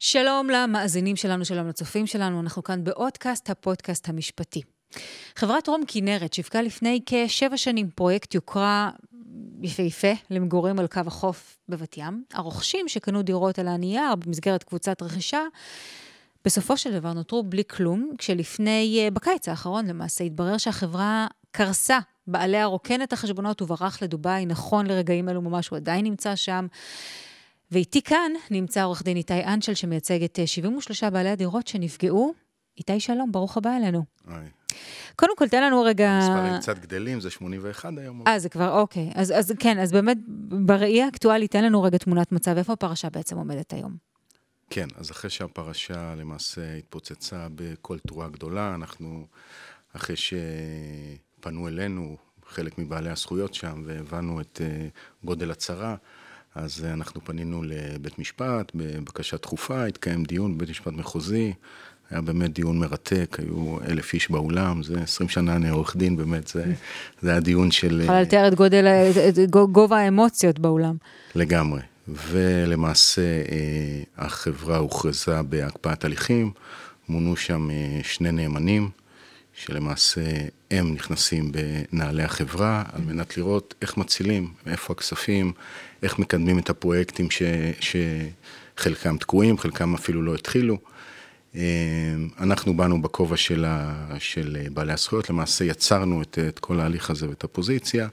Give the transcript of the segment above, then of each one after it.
שלום למאזינים שלנו, שלום לצופים שלנו, אנחנו כאן באודקאסט, הפודקאסט המשפטי. חברת רום כנרת שיווקה לפני כשבע שנים פרויקט יוקרה יפהפה למגורים על קו החוף בבת ים. הרוכשים שקנו דירות על הנייר במסגרת קבוצת רכישה, בסופו של דבר נותרו בלי כלום, כשלפני, אה, בקיץ האחרון למעשה, התברר שהחברה קרסה. בעליה רוקן את החשבונות וברח לדובאי, נכון לרגעים אלו ממש, הוא עדיין נמצא שם. ואיתי כאן נמצא עורך דין איתי אנשל, שמייצג את 73 אה, בעלי הדירות שנפגעו. איתי שלום, ברוך הבא אלינו. היי. קודם כל, תן לנו רגע... המספרים קצת גדלים, זה 81 היום. אה, זה כבר, אוקיי. אז, אז כן, אז באמת, בראי האקטואלית, תן לנו רגע תמונת מצב, איפה הפרשה בעצם עומדת היום? כן, אז אחרי שהפרשה למעשה התפוצצה בכל תרועה גדולה, אנחנו, אחרי שפנו אלינו חלק מבעלי הזכויות שם, והבנו את uh, גודל הצרה, אז uh, אנחנו פנינו לבית משפט בבקשה דחופה, התקיים דיון בבית משפט מחוזי, היה באמת דיון מרתק, היו אלף איש באולם, זה עשרים שנה אני עורך דין, באמת, זה, זה היה דיון של... יכול לתאר את גודל, את גובה האמוציות באולם. לגמרי. ולמעשה אה, החברה הוכרזה בהקפאת הליכים, מונו שם אה, שני נאמנים, שלמעשה הם נכנסים בנעלי החברה, על מנת לראות איך מצילים, איפה הכספים, איך מקדמים את הפרויקטים ש, שחלקם תקועים, חלקם אפילו לא התחילו. אה, אנחנו באנו בכובע של, של בעלי הזכויות, למעשה יצרנו את, את כל ההליך הזה ואת הפוזיציה.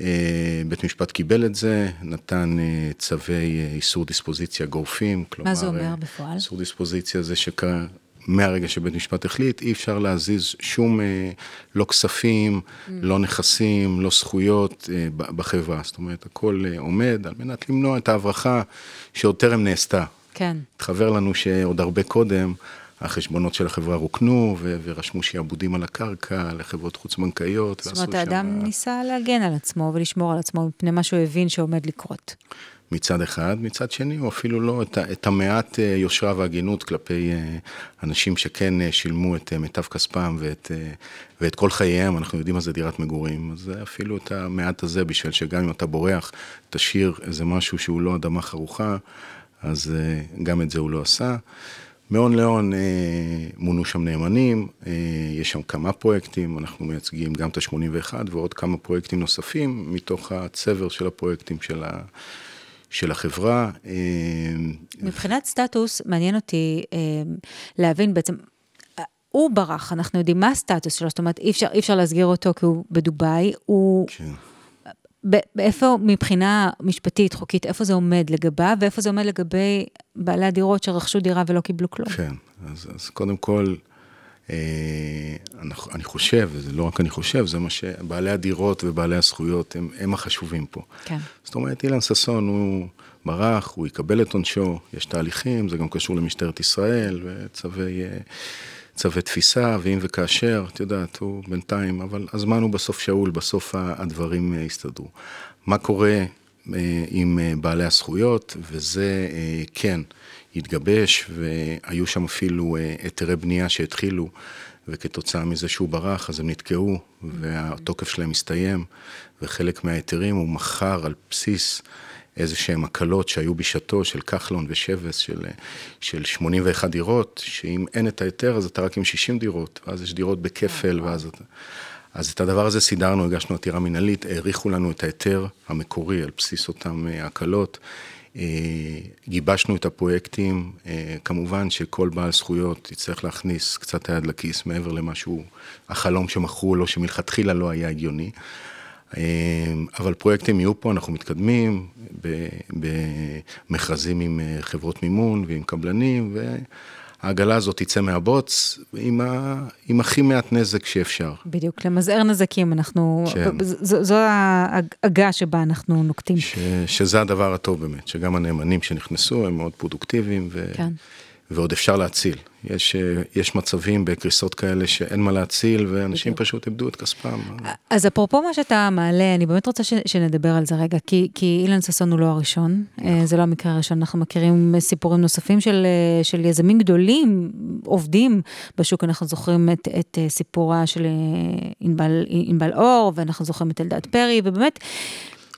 אה, בית משפט קיבל את זה, נתן אה, צווי איסור דיספוזיציה גורפים. כלומר, מה זה אומר בפועל? איסור דיספוזיציה זה שמהרגע שבית משפט החליט, אי אפשר להזיז שום, לא כספים, mm. לא נכסים, לא זכויות בחברה. זאת אומרת, הכל עומד על מנת למנוע את ההברחה שעוד טרם נעשתה. כן. התחבר לנו שעוד הרבה קודם, החשבונות של החברה רוקנו, ו- ורשמו שיעבודים על הקרקע לחברות חוץ-בנקאיות. זאת אומרת, האדם שם... ניסה להגן על עצמו ולשמור על עצמו מפני מה שהוא הבין שעומד לקרות. מצד אחד, מצד שני הוא אפילו לא את, את המעט אה, יושרה והגינות כלפי אה, אנשים שכן אה, שילמו את מיטב כספם ואת, ואת כל חייהם, אנחנו יודעים מה זה דירת מגורים, אז אפילו את המעט הזה בשביל שגם אם אתה בורח, תשאיר איזה משהו שהוא לא אדמה חרוכה, אז גם את זה הוא לא עשה. מהון להון מונו שם נאמנים, יש שם כמה פרויקטים, אנחנו מייצגים גם את ה-81 ועוד כמה פרויקטים נוספים מתוך הצבר של הפרויקטים של, ה, של החברה. מבחינת סטטוס, מעניין אותי להבין בעצם, הוא ברח, אנחנו יודעים מה הסטטוס שלו, זאת אומרת, אי אפשר, אי אפשר להסגיר אותו כי הוא בדובאי, הוא... כן. איפה מבחינה משפטית, חוקית, איפה זה עומד לגביו, ואיפה זה עומד לגבי בעלי הדירות שרכשו דירה ולא קיבלו כלום? כן, אז, אז קודם כל, אה, אני, אני חושב, וזה לא רק אני חושב, זה מה שבעלי הדירות ובעלי הזכויות הם, הם החשובים פה. כן. זאת אומרת, אילן ששון הוא ברח, הוא יקבל את עונשו, יש תהליכים, זה גם קשור למשטרת ישראל וצווי... אה, צווי תפיסה, ואם וכאשר, את יודעת, הוא בינתיים, אבל הזמן הוא בסוף שאול, בסוף הדברים אה, יסתדרו. מה קורה אה, עם אה, בעלי הזכויות, וזה כן התגבש, והיו שם אפילו היתרי בנייה שהתחילו, וכתוצאה מזה שהוא ברח, אז הם נתקעו, והתוקף שלהם הסתיים, וחלק מההיתרים הוא מכר על בסיס איזה שהן הקלות שהיו בשעתו של כחלון ושבס של, של 81 דירות, שאם אין את ההיתר אז אתה רק עם 60 דירות, ואז יש דירות בכפל, ואז אתה... אז את הדבר הזה סידרנו, הגשנו עתירה מנהלית, האריכו לנו את ההיתר המקורי על בסיס אותן אה, הקלות. אה, גיבשנו את הפרויקטים, אה, כמובן שכל בעל זכויות יצטרך להכניס קצת היד לכיס מעבר למה שהוא, החלום שמכרו לו, שמלכתחילה לא היה הגיוני. אבל פרויקטים יהיו פה, אנחנו מתקדמים במכרזים עם חברות מימון ועם קבלנים, והעגלה הזאת תצא מהבוץ עם, ה, עם הכי מעט נזק שאפשר. בדיוק, למזער נזקים, אנחנו, כן. זו, זו העגה שבה אנחנו נוקטים. ש, שזה הדבר הטוב באמת, שגם הנאמנים שנכנסו הם מאוד פרודוקטיביים. ו... כן. ועוד אפשר להציל. יש, אה, יש מצבים בקריסות כאלה שאין מה להציל, ואנשים בדיוק. פשוט איבדו את כספם. אז אפרופו מה שאתה מעלה, אני באמת רוצה ש, שנדבר על זה רגע, כי, כי אילן ששון הוא לא הראשון, נכון. אה, זה לא המקרה הראשון, אנחנו מכירים סיפורים נוספים של, אה, של יזמים גדולים, עובדים בשוק, אנחנו זוכרים את, את סיפורה של ענבל אור, ואנחנו זוכרים את אלדד פרי, ובאמת...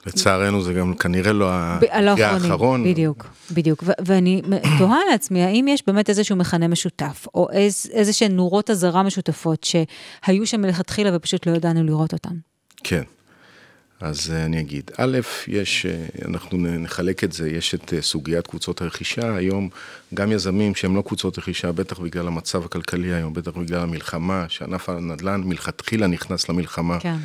לצערנו זה גם כנראה לא לא המקרה האחרונים, האחרון. בדיוק, בדיוק. ואני תוהה לעצמי, האם יש באמת איזשהו מכנה משותף, או איז, איזה שהן נורות אזהרה משותפות שהיו שם מלכתחילה ופשוט לא ידענו לראות אותן? כן. אז אה, אני אגיד, א', יש, אה, אנחנו נחלק את זה, יש את אה, סוגיית קבוצות הרכישה, היום גם יזמים שהם לא קבוצות רכישה, בטח בגלל המצב הכלכלי היום, בטח בגלל המלחמה, שענף הנדל"ן מלכתחילה נכנס למלחמה. כן.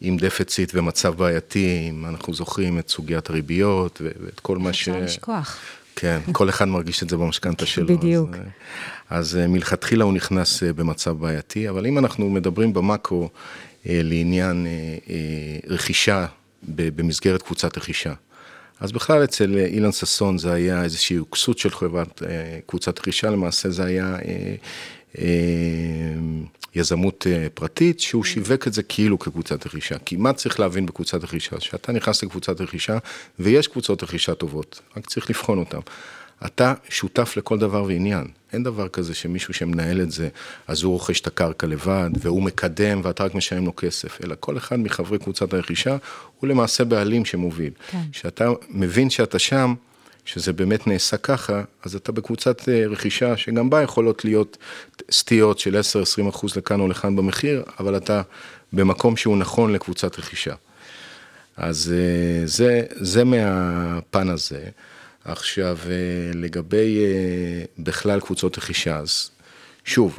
עם דפציט ומצב בעייתי, אם אנחנו זוכרים את סוגיית הריביות ואת כל מה ש... אפשר לשכוח. כן, כל אחד מרגיש את זה במשכנתה שלו. בדיוק. אז, אז אה, מלכתחילה הוא נכנס אה, במצב בעייתי, אבל אם אנחנו מדברים במאקרו אה, לעניין אה, אה, רכישה במסגרת קבוצת רכישה, אז בכלל אצל אה, אילן ששון זה היה איזושהי כסות של חברת אה, קבוצת רכישה, למעשה זה היה אה, אה, יזמות אה, פרטית, שהוא שיווק את זה כאילו כקבוצת רכישה. כי מה צריך להבין בקבוצת רכישה? שאתה נכנס לקבוצת רכישה, ויש קבוצות רכישה טובות, רק צריך לבחון אותן. אתה שותף לכל דבר ועניין. אין דבר כזה שמישהו שמנהל את זה, אז הוא רוכש את הקרקע לבד, והוא מקדם, ואתה רק משלם לו כסף, אלא כל אחד מחברי קבוצת הרכישה הוא למעשה בעלים שמוביל. כן. כשאתה מבין שאתה שם, שזה באמת נעשה ככה, אז אתה בקבוצת אה, רכישה, שגם בה יכולות להיות סטיות של 10-20 אחוז לכאן או לכאן במחיר, אבל אתה במקום שהוא נכון לקבוצת רכישה. אז אה, זה, זה מהפן הזה. עכשיו, אה, לגבי בכלל קבוצות רכישה, אז שוב,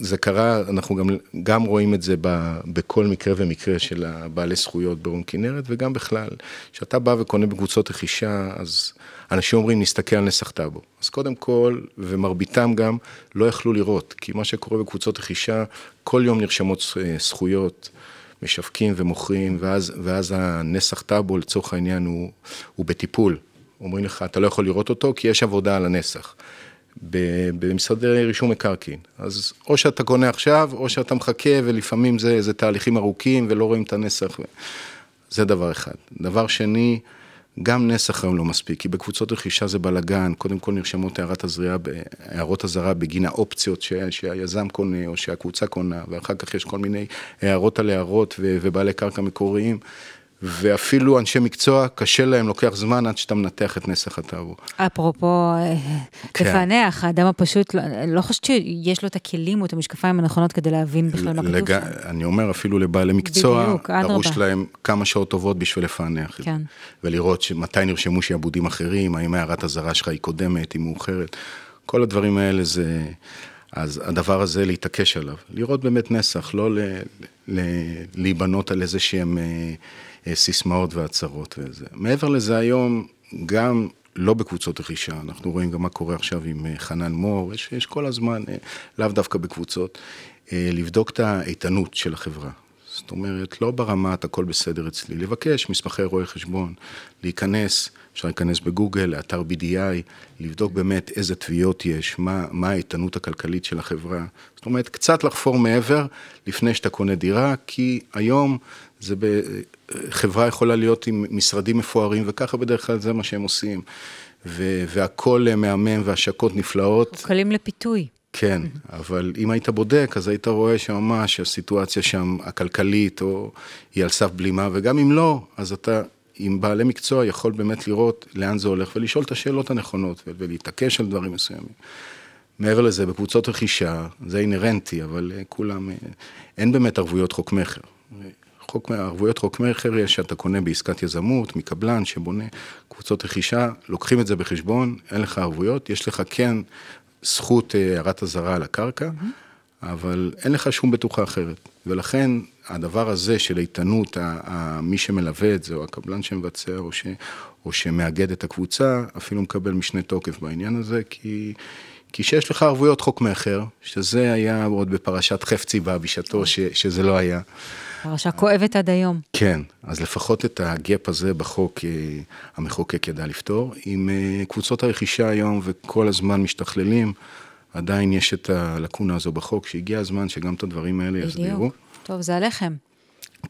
זה קרה, אנחנו גם, גם רואים את זה ב, בכל מקרה ומקרה של הבעלי זכויות ברום כנרת, וגם בכלל, כשאתה בא וקונה בקבוצות רכישה, אז אנשים אומרים, נסתכל על נסח טאבו. אז קודם כל, ומרביתם גם, לא יכלו לראות, כי מה שקורה בקבוצות רכישה, כל יום נרשמות אה, זכויות, משווקים ומוכרים, ואז, ואז הנסח טאבו, לצורך העניין, הוא, הוא בטיפול. אומרים לך, אתה לא יכול לראות אותו, כי יש עבודה על הנסח. ב- במשרדי רישום מקרקעין. אז או שאתה קונה עכשיו, או שאתה מחכה, ולפעמים זה, זה תהליכים ארוכים ולא רואים את הנסח. זה דבר אחד. דבר שני, גם נסח היום לא מספיק, כי בקבוצות רכישה זה בלאגן, קודם כל נרשמות הערת הזריעה, הערות אזהרה בגין האופציות ש, שהיזם קונה או שהקבוצה קונה, ואחר כך יש כל מיני הערות על הערות ובעלי קרקע מקוריים. ואפילו אנשי מקצוע, קשה להם, לוקח זמן עד שאתה מנתח את נסח הטאבו. אפרופו אה, כן. לפענח, האדם הפשוט, לא, לא חושבת שיש לו את הכלים או את המשקפיים הנכונות כדי להבין בכלל מה כתוב לג... שם. אני אומר, אפילו לבעלי מקצוע, בדיוק. דרוש להם כמה שעות טובות בשביל לפענח. כן. ולראות מתי נרשמו שעבודים אחרים, האם הערת אזהרה שלך היא קודמת, היא מאוחרת. כל הדברים האלה זה... אז הדבר הזה להתעקש עליו, לראות באמת נסח, לא ל... להיבנות על איזה שהם אה, אה, סיסמאות והצהרות וזה. מעבר לזה היום, גם לא בקבוצות רכישה, אנחנו רואים גם מה קורה עכשיו עם אה, חנן מור, יש, יש כל הזמן, לאו דווקא בקבוצות, לבדוק את האיתנות של החברה. זאת אומרת, לא ברמת הכל בסדר אצלי, לבקש מסמכי רואי חשבון, להיכנס, אפשר להיכנס בגוגל, לאתר BDI, לבדוק באמת איזה תביעות יש, מה, מה האיתנות הכלכלית של החברה. זאת אומרת, קצת לחפור מעבר לפני שאתה קונה דירה, כי היום זה ב... חברה יכולה להיות עם משרדים מפוארים, וככה בדרך כלל זה מה שהם עושים. ו- והכל מהמם והשקות נפלאות. קלים לפיתוי. כן, אבל אם היית בודק, אז היית רואה שממש הסיטואציה שם, הכלכלית, או היא על סף בלימה, וגם אם לא, אז אתה עם בעלי מקצוע יכול באמת לראות לאן זה הולך, ולשאול את השאלות הנכונות, ולהתעקש על דברים מסוימים. מעבר לזה, בקבוצות רכישה, זה אינהרנטי, אבל אה, כולם, אה, אין באמת ערבויות חוק מכר. חוק, ערבויות חוק מכר יש שאתה קונה בעסקת יזמות, מקבלן שבונה קבוצות רכישה, לוקחים את זה בחשבון, אין לך ערבויות, יש לך כן זכות אה, הערת אזהרה על הקרקע, אבל אין לך שום בטוחה אחרת. ולכן הדבר הזה של איתנות, מי שמלווה את זה, או הקבלן שמבצע, או, ש, או שמאגד את הקבוצה, אפילו מקבל משנה תוקף בעניין הזה, כי... כי שיש לך ערבויות חוק מכר, שזה היה עוד בפרשת חפצי בה בשעתו, ש, שזה לא היה. פרשה כואבת עד היום. כן, אז לפחות את הגאפ הזה בחוק אה, המחוקק ידע לפתור. עם אה, קבוצות הרכישה היום וכל הזמן משתכללים, עדיין יש את הלקונה הזו בחוק, שהגיע הזמן שגם את הדברים האלה יסדירו. בדיוק. טוב, זה הלחם.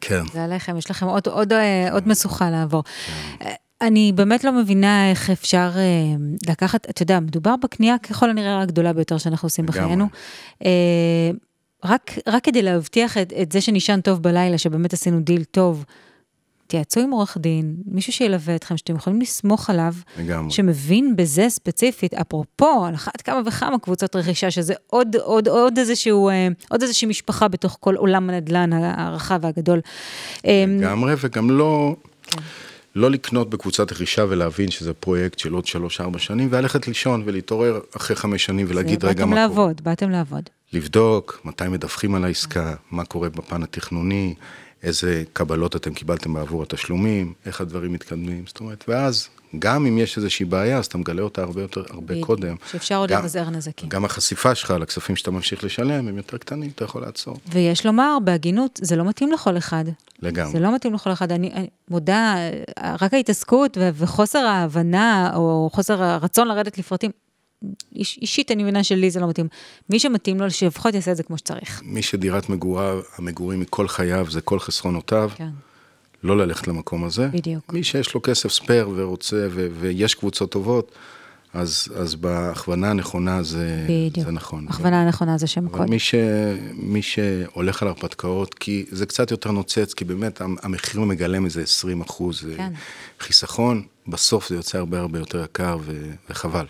כן. זה הלחם, יש לכם עוד, עוד, אה, עוד משוכה לעבור. אה, אני באמת לא מבינה איך אפשר אה, לקחת, אתה יודע, מדובר בקנייה ככל הנראה הגדולה ביותר שאנחנו עושים לגמרי. בחיינו. אה, רק, רק כדי להבטיח את, את זה שנישן טוב בלילה, שבאמת עשינו דיל טוב, תייעצו עם עורך דין, מישהו שילווה אתכם, שאתם יכולים לסמוך עליו, לגמרי. שמבין בזה ספציפית, אפרופו, על אחת כמה וכמה קבוצות רכישה, שזה עוד, עוד, עוד איזשהו, אה, עוד איזושהי משפחה בתוך כל עולם הנדל"ן הרחב והגדול. אה, לגמרי, וגם לא... כן. לא לקנות בקבוצת רכישה ולהבין שזה פרויקט של עוד שלוש-ארבע שנים, וללכת לישון ולהתעורר אחרי חמש שנים ולהגיד, רגע, מה קורה. באתם לעבוד, באתם לעבוד. לבדוק מתי מדווחים על העסקה, מה קורה בפן התכנוני, איזה קבלות אתם קיבלתם בעבור התשלומים, איך הדברים מתקדמים, זאת אומרת, ואז גם אם יש איזושהי בעיה, אז אתה מגלה אותה הרבה יותר, הרבה ב- קודם. שאפשר עוד למזער נזקים. גם החשיפה שלך לכספים שאתה ממשיך לשלם, הם יותר קטנים, אתה יכול לעצור. ויש לומר, בהגינות, זה לא מתאים לכל אחד. לגמרי. זה לא מתאים לכל אחד. אני, אני מודה, רק ההתעסקות ו- וחוסר ההבנה, או חוסר הרצון לרדת לפרטים, איש, אישית אני מבינה שלי זה לא מתאים. מי שמתאים לו, שלפחות יעשה את זה כמו שצריך. מי שדירת מגוריו, המגורים מכל חייו, זה כל חסרונותיו. כן. לא ללכת למקום הזה. בדיוק. מי שיש לו כסף ספייר ורוצה, ו- ויש קבוצות טובות, אז, אז בהכוונה הנכונה זה, בדיוק. זה נכון. הכוונה הנכונה זה שם קוד. מי, ש, מי שהולך על הרפתקאות, כי זה קצת יותר נוצץ, כי באמת המחיר מגלם איזה 20 אחוז כן. חיסכון, בסוף זה יוצא הרבה הרבה יותר יקר ו, וחבל.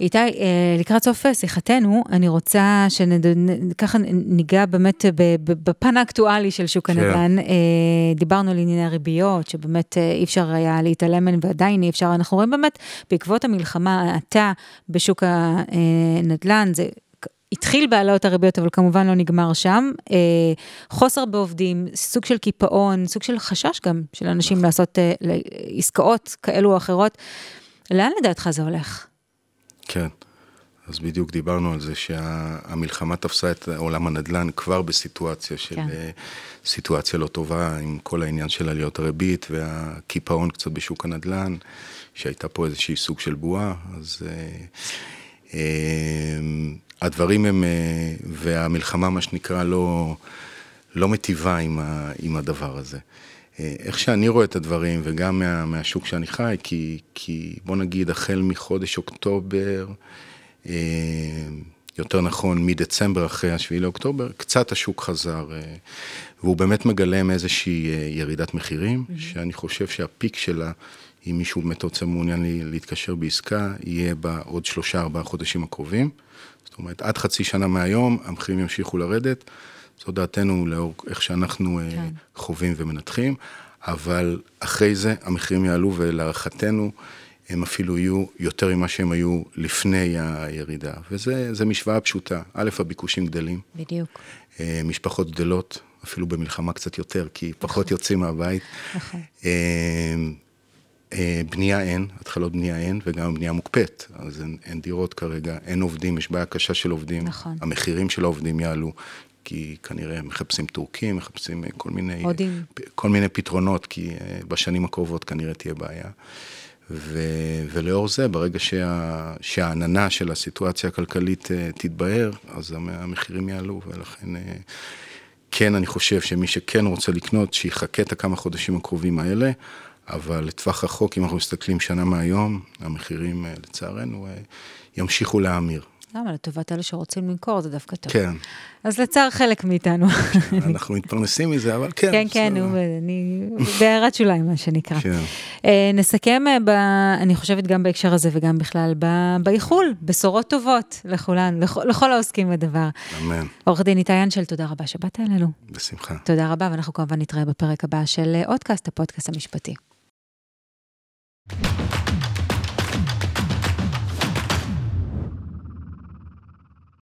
איתי, אה, לקראת סוף שיחתנו, אני רוצה שככה ניגע באמת בפן האקטואלי של שוק כן. הנדל"ן. כן. דיברנו על ענייני הריביות, שבאמת אה, אי אפשר היה להתעלם מהן ועדיין אי אפשר. אנחנו רואים באמת, בעקבות המלחמה, האטה בשוק הנדל"ן, זה התחיל בהעלאות הריביות, אבל כמובן לא נגמר שם. חוסר בעובדים, סוג של קיפאון, סוג של חשש גם של אנשים נכון. לעשות עסקאות כאלו או אחרות. לאן לדעתך זה הולך? כן. אז בדיוק דיברנו על זה שהמלחמה תפסה את עולם הנדל"ן כבר בסיטואציה של, כן. אה, סיטואציה לא טובה, עם כל העניין של עליות הריבית והקיפאון קצת בשוק הנדל"ן, שהייתה פה איזושהי סוג של בועה, אז אה, אה, הדברים הם, אה, והמלחמה, מה שנקרא, לא, לא מטיבה עם, ה, עם הדבר הזה. אה, איך שאני רואה את הדברים, וגם מה, מהשוק שאני חי, כי, כי בוא נגיד, החל מחודש אוקטובר, אה, יותר נכון, מדצמבר אחרי השביעי לאוקטובר, קצת השוק חזר, אה, והוא באמת מגלם איזושהי ירידת מחירים, mm-hmm. שאני חושב שהפיק שלה, אם מישהו באמת רוצה מעוניין להתקשר בעסקה, יהיה בעוד שלושה, ארבעה חודשים הקרובים. זאת אומרת, עד חצי שנה מהיום, המחירים ימשיכו לרדת. זו דעתנו לאור איך שאנחנו אה, כן. חווים ומנתחים, אבל אחרי זה המחירים יעלו ולהערכתנו הם אפילו יהיו יותר ממה שהם היו לפני הירידה. וזה משוואה פשוטה. א', הביקושים גדלים. בדיוק. אה, משפחות גדלות, אפילו במלחמה קצת יותר, כי פחות נכון. יוצאים מהבית. נכון. אה, בנייה אין, התחלות בנייה אין, וגם בנייה מוקפאת. אז אין, אין דירות כרגע, אין עובדים, יש בעיה קשה של עובדים. נכון. המחירים של העובדים יעלו, כי כנראה מחפשים טורקים, מחפשים אה, כל מיני, הודים. כל מיני פתרונות, כי אה, בשנים הקרובות כנראה תהיה בעיה. ו, ולאור זה, ברגע שה, שהעננה של הסיטואציה הכלכלית אה, תתבהר, אז המחירים יעלו, ולכן כן, אני חושב שמי שכן רוצה לקנות, שיחכה את הכמה חודשים הקרובים האלה, אבל לטווח רחוק, אם אנחנו מסתכלים שנה מהיום, המחירים, לצערנו, ימשיכו להאמיר. למה? לטובת אלה שרוצים למכור זה דווקא טוב. כן. אז לצער חלק מאיתנו. אנחנו מתפרנסים מזה, אבל כן. כן, כן, אני בהערת שוליים, מה שנקרא. כן. אה, נסכם, אה, אני חושבת גם בהקשר הזה וגם בכלל באיחול, בשורות טובות לכולן, לכל העוסקים בדבר. אמן. עורך דין איתי אנשל, תודה רבה שבאת אלינו. בשמחה. תודה רבה, ואנחנו כמובן נתראה בפרק הבא של אודקאסט, הפודקאסט המשפטי.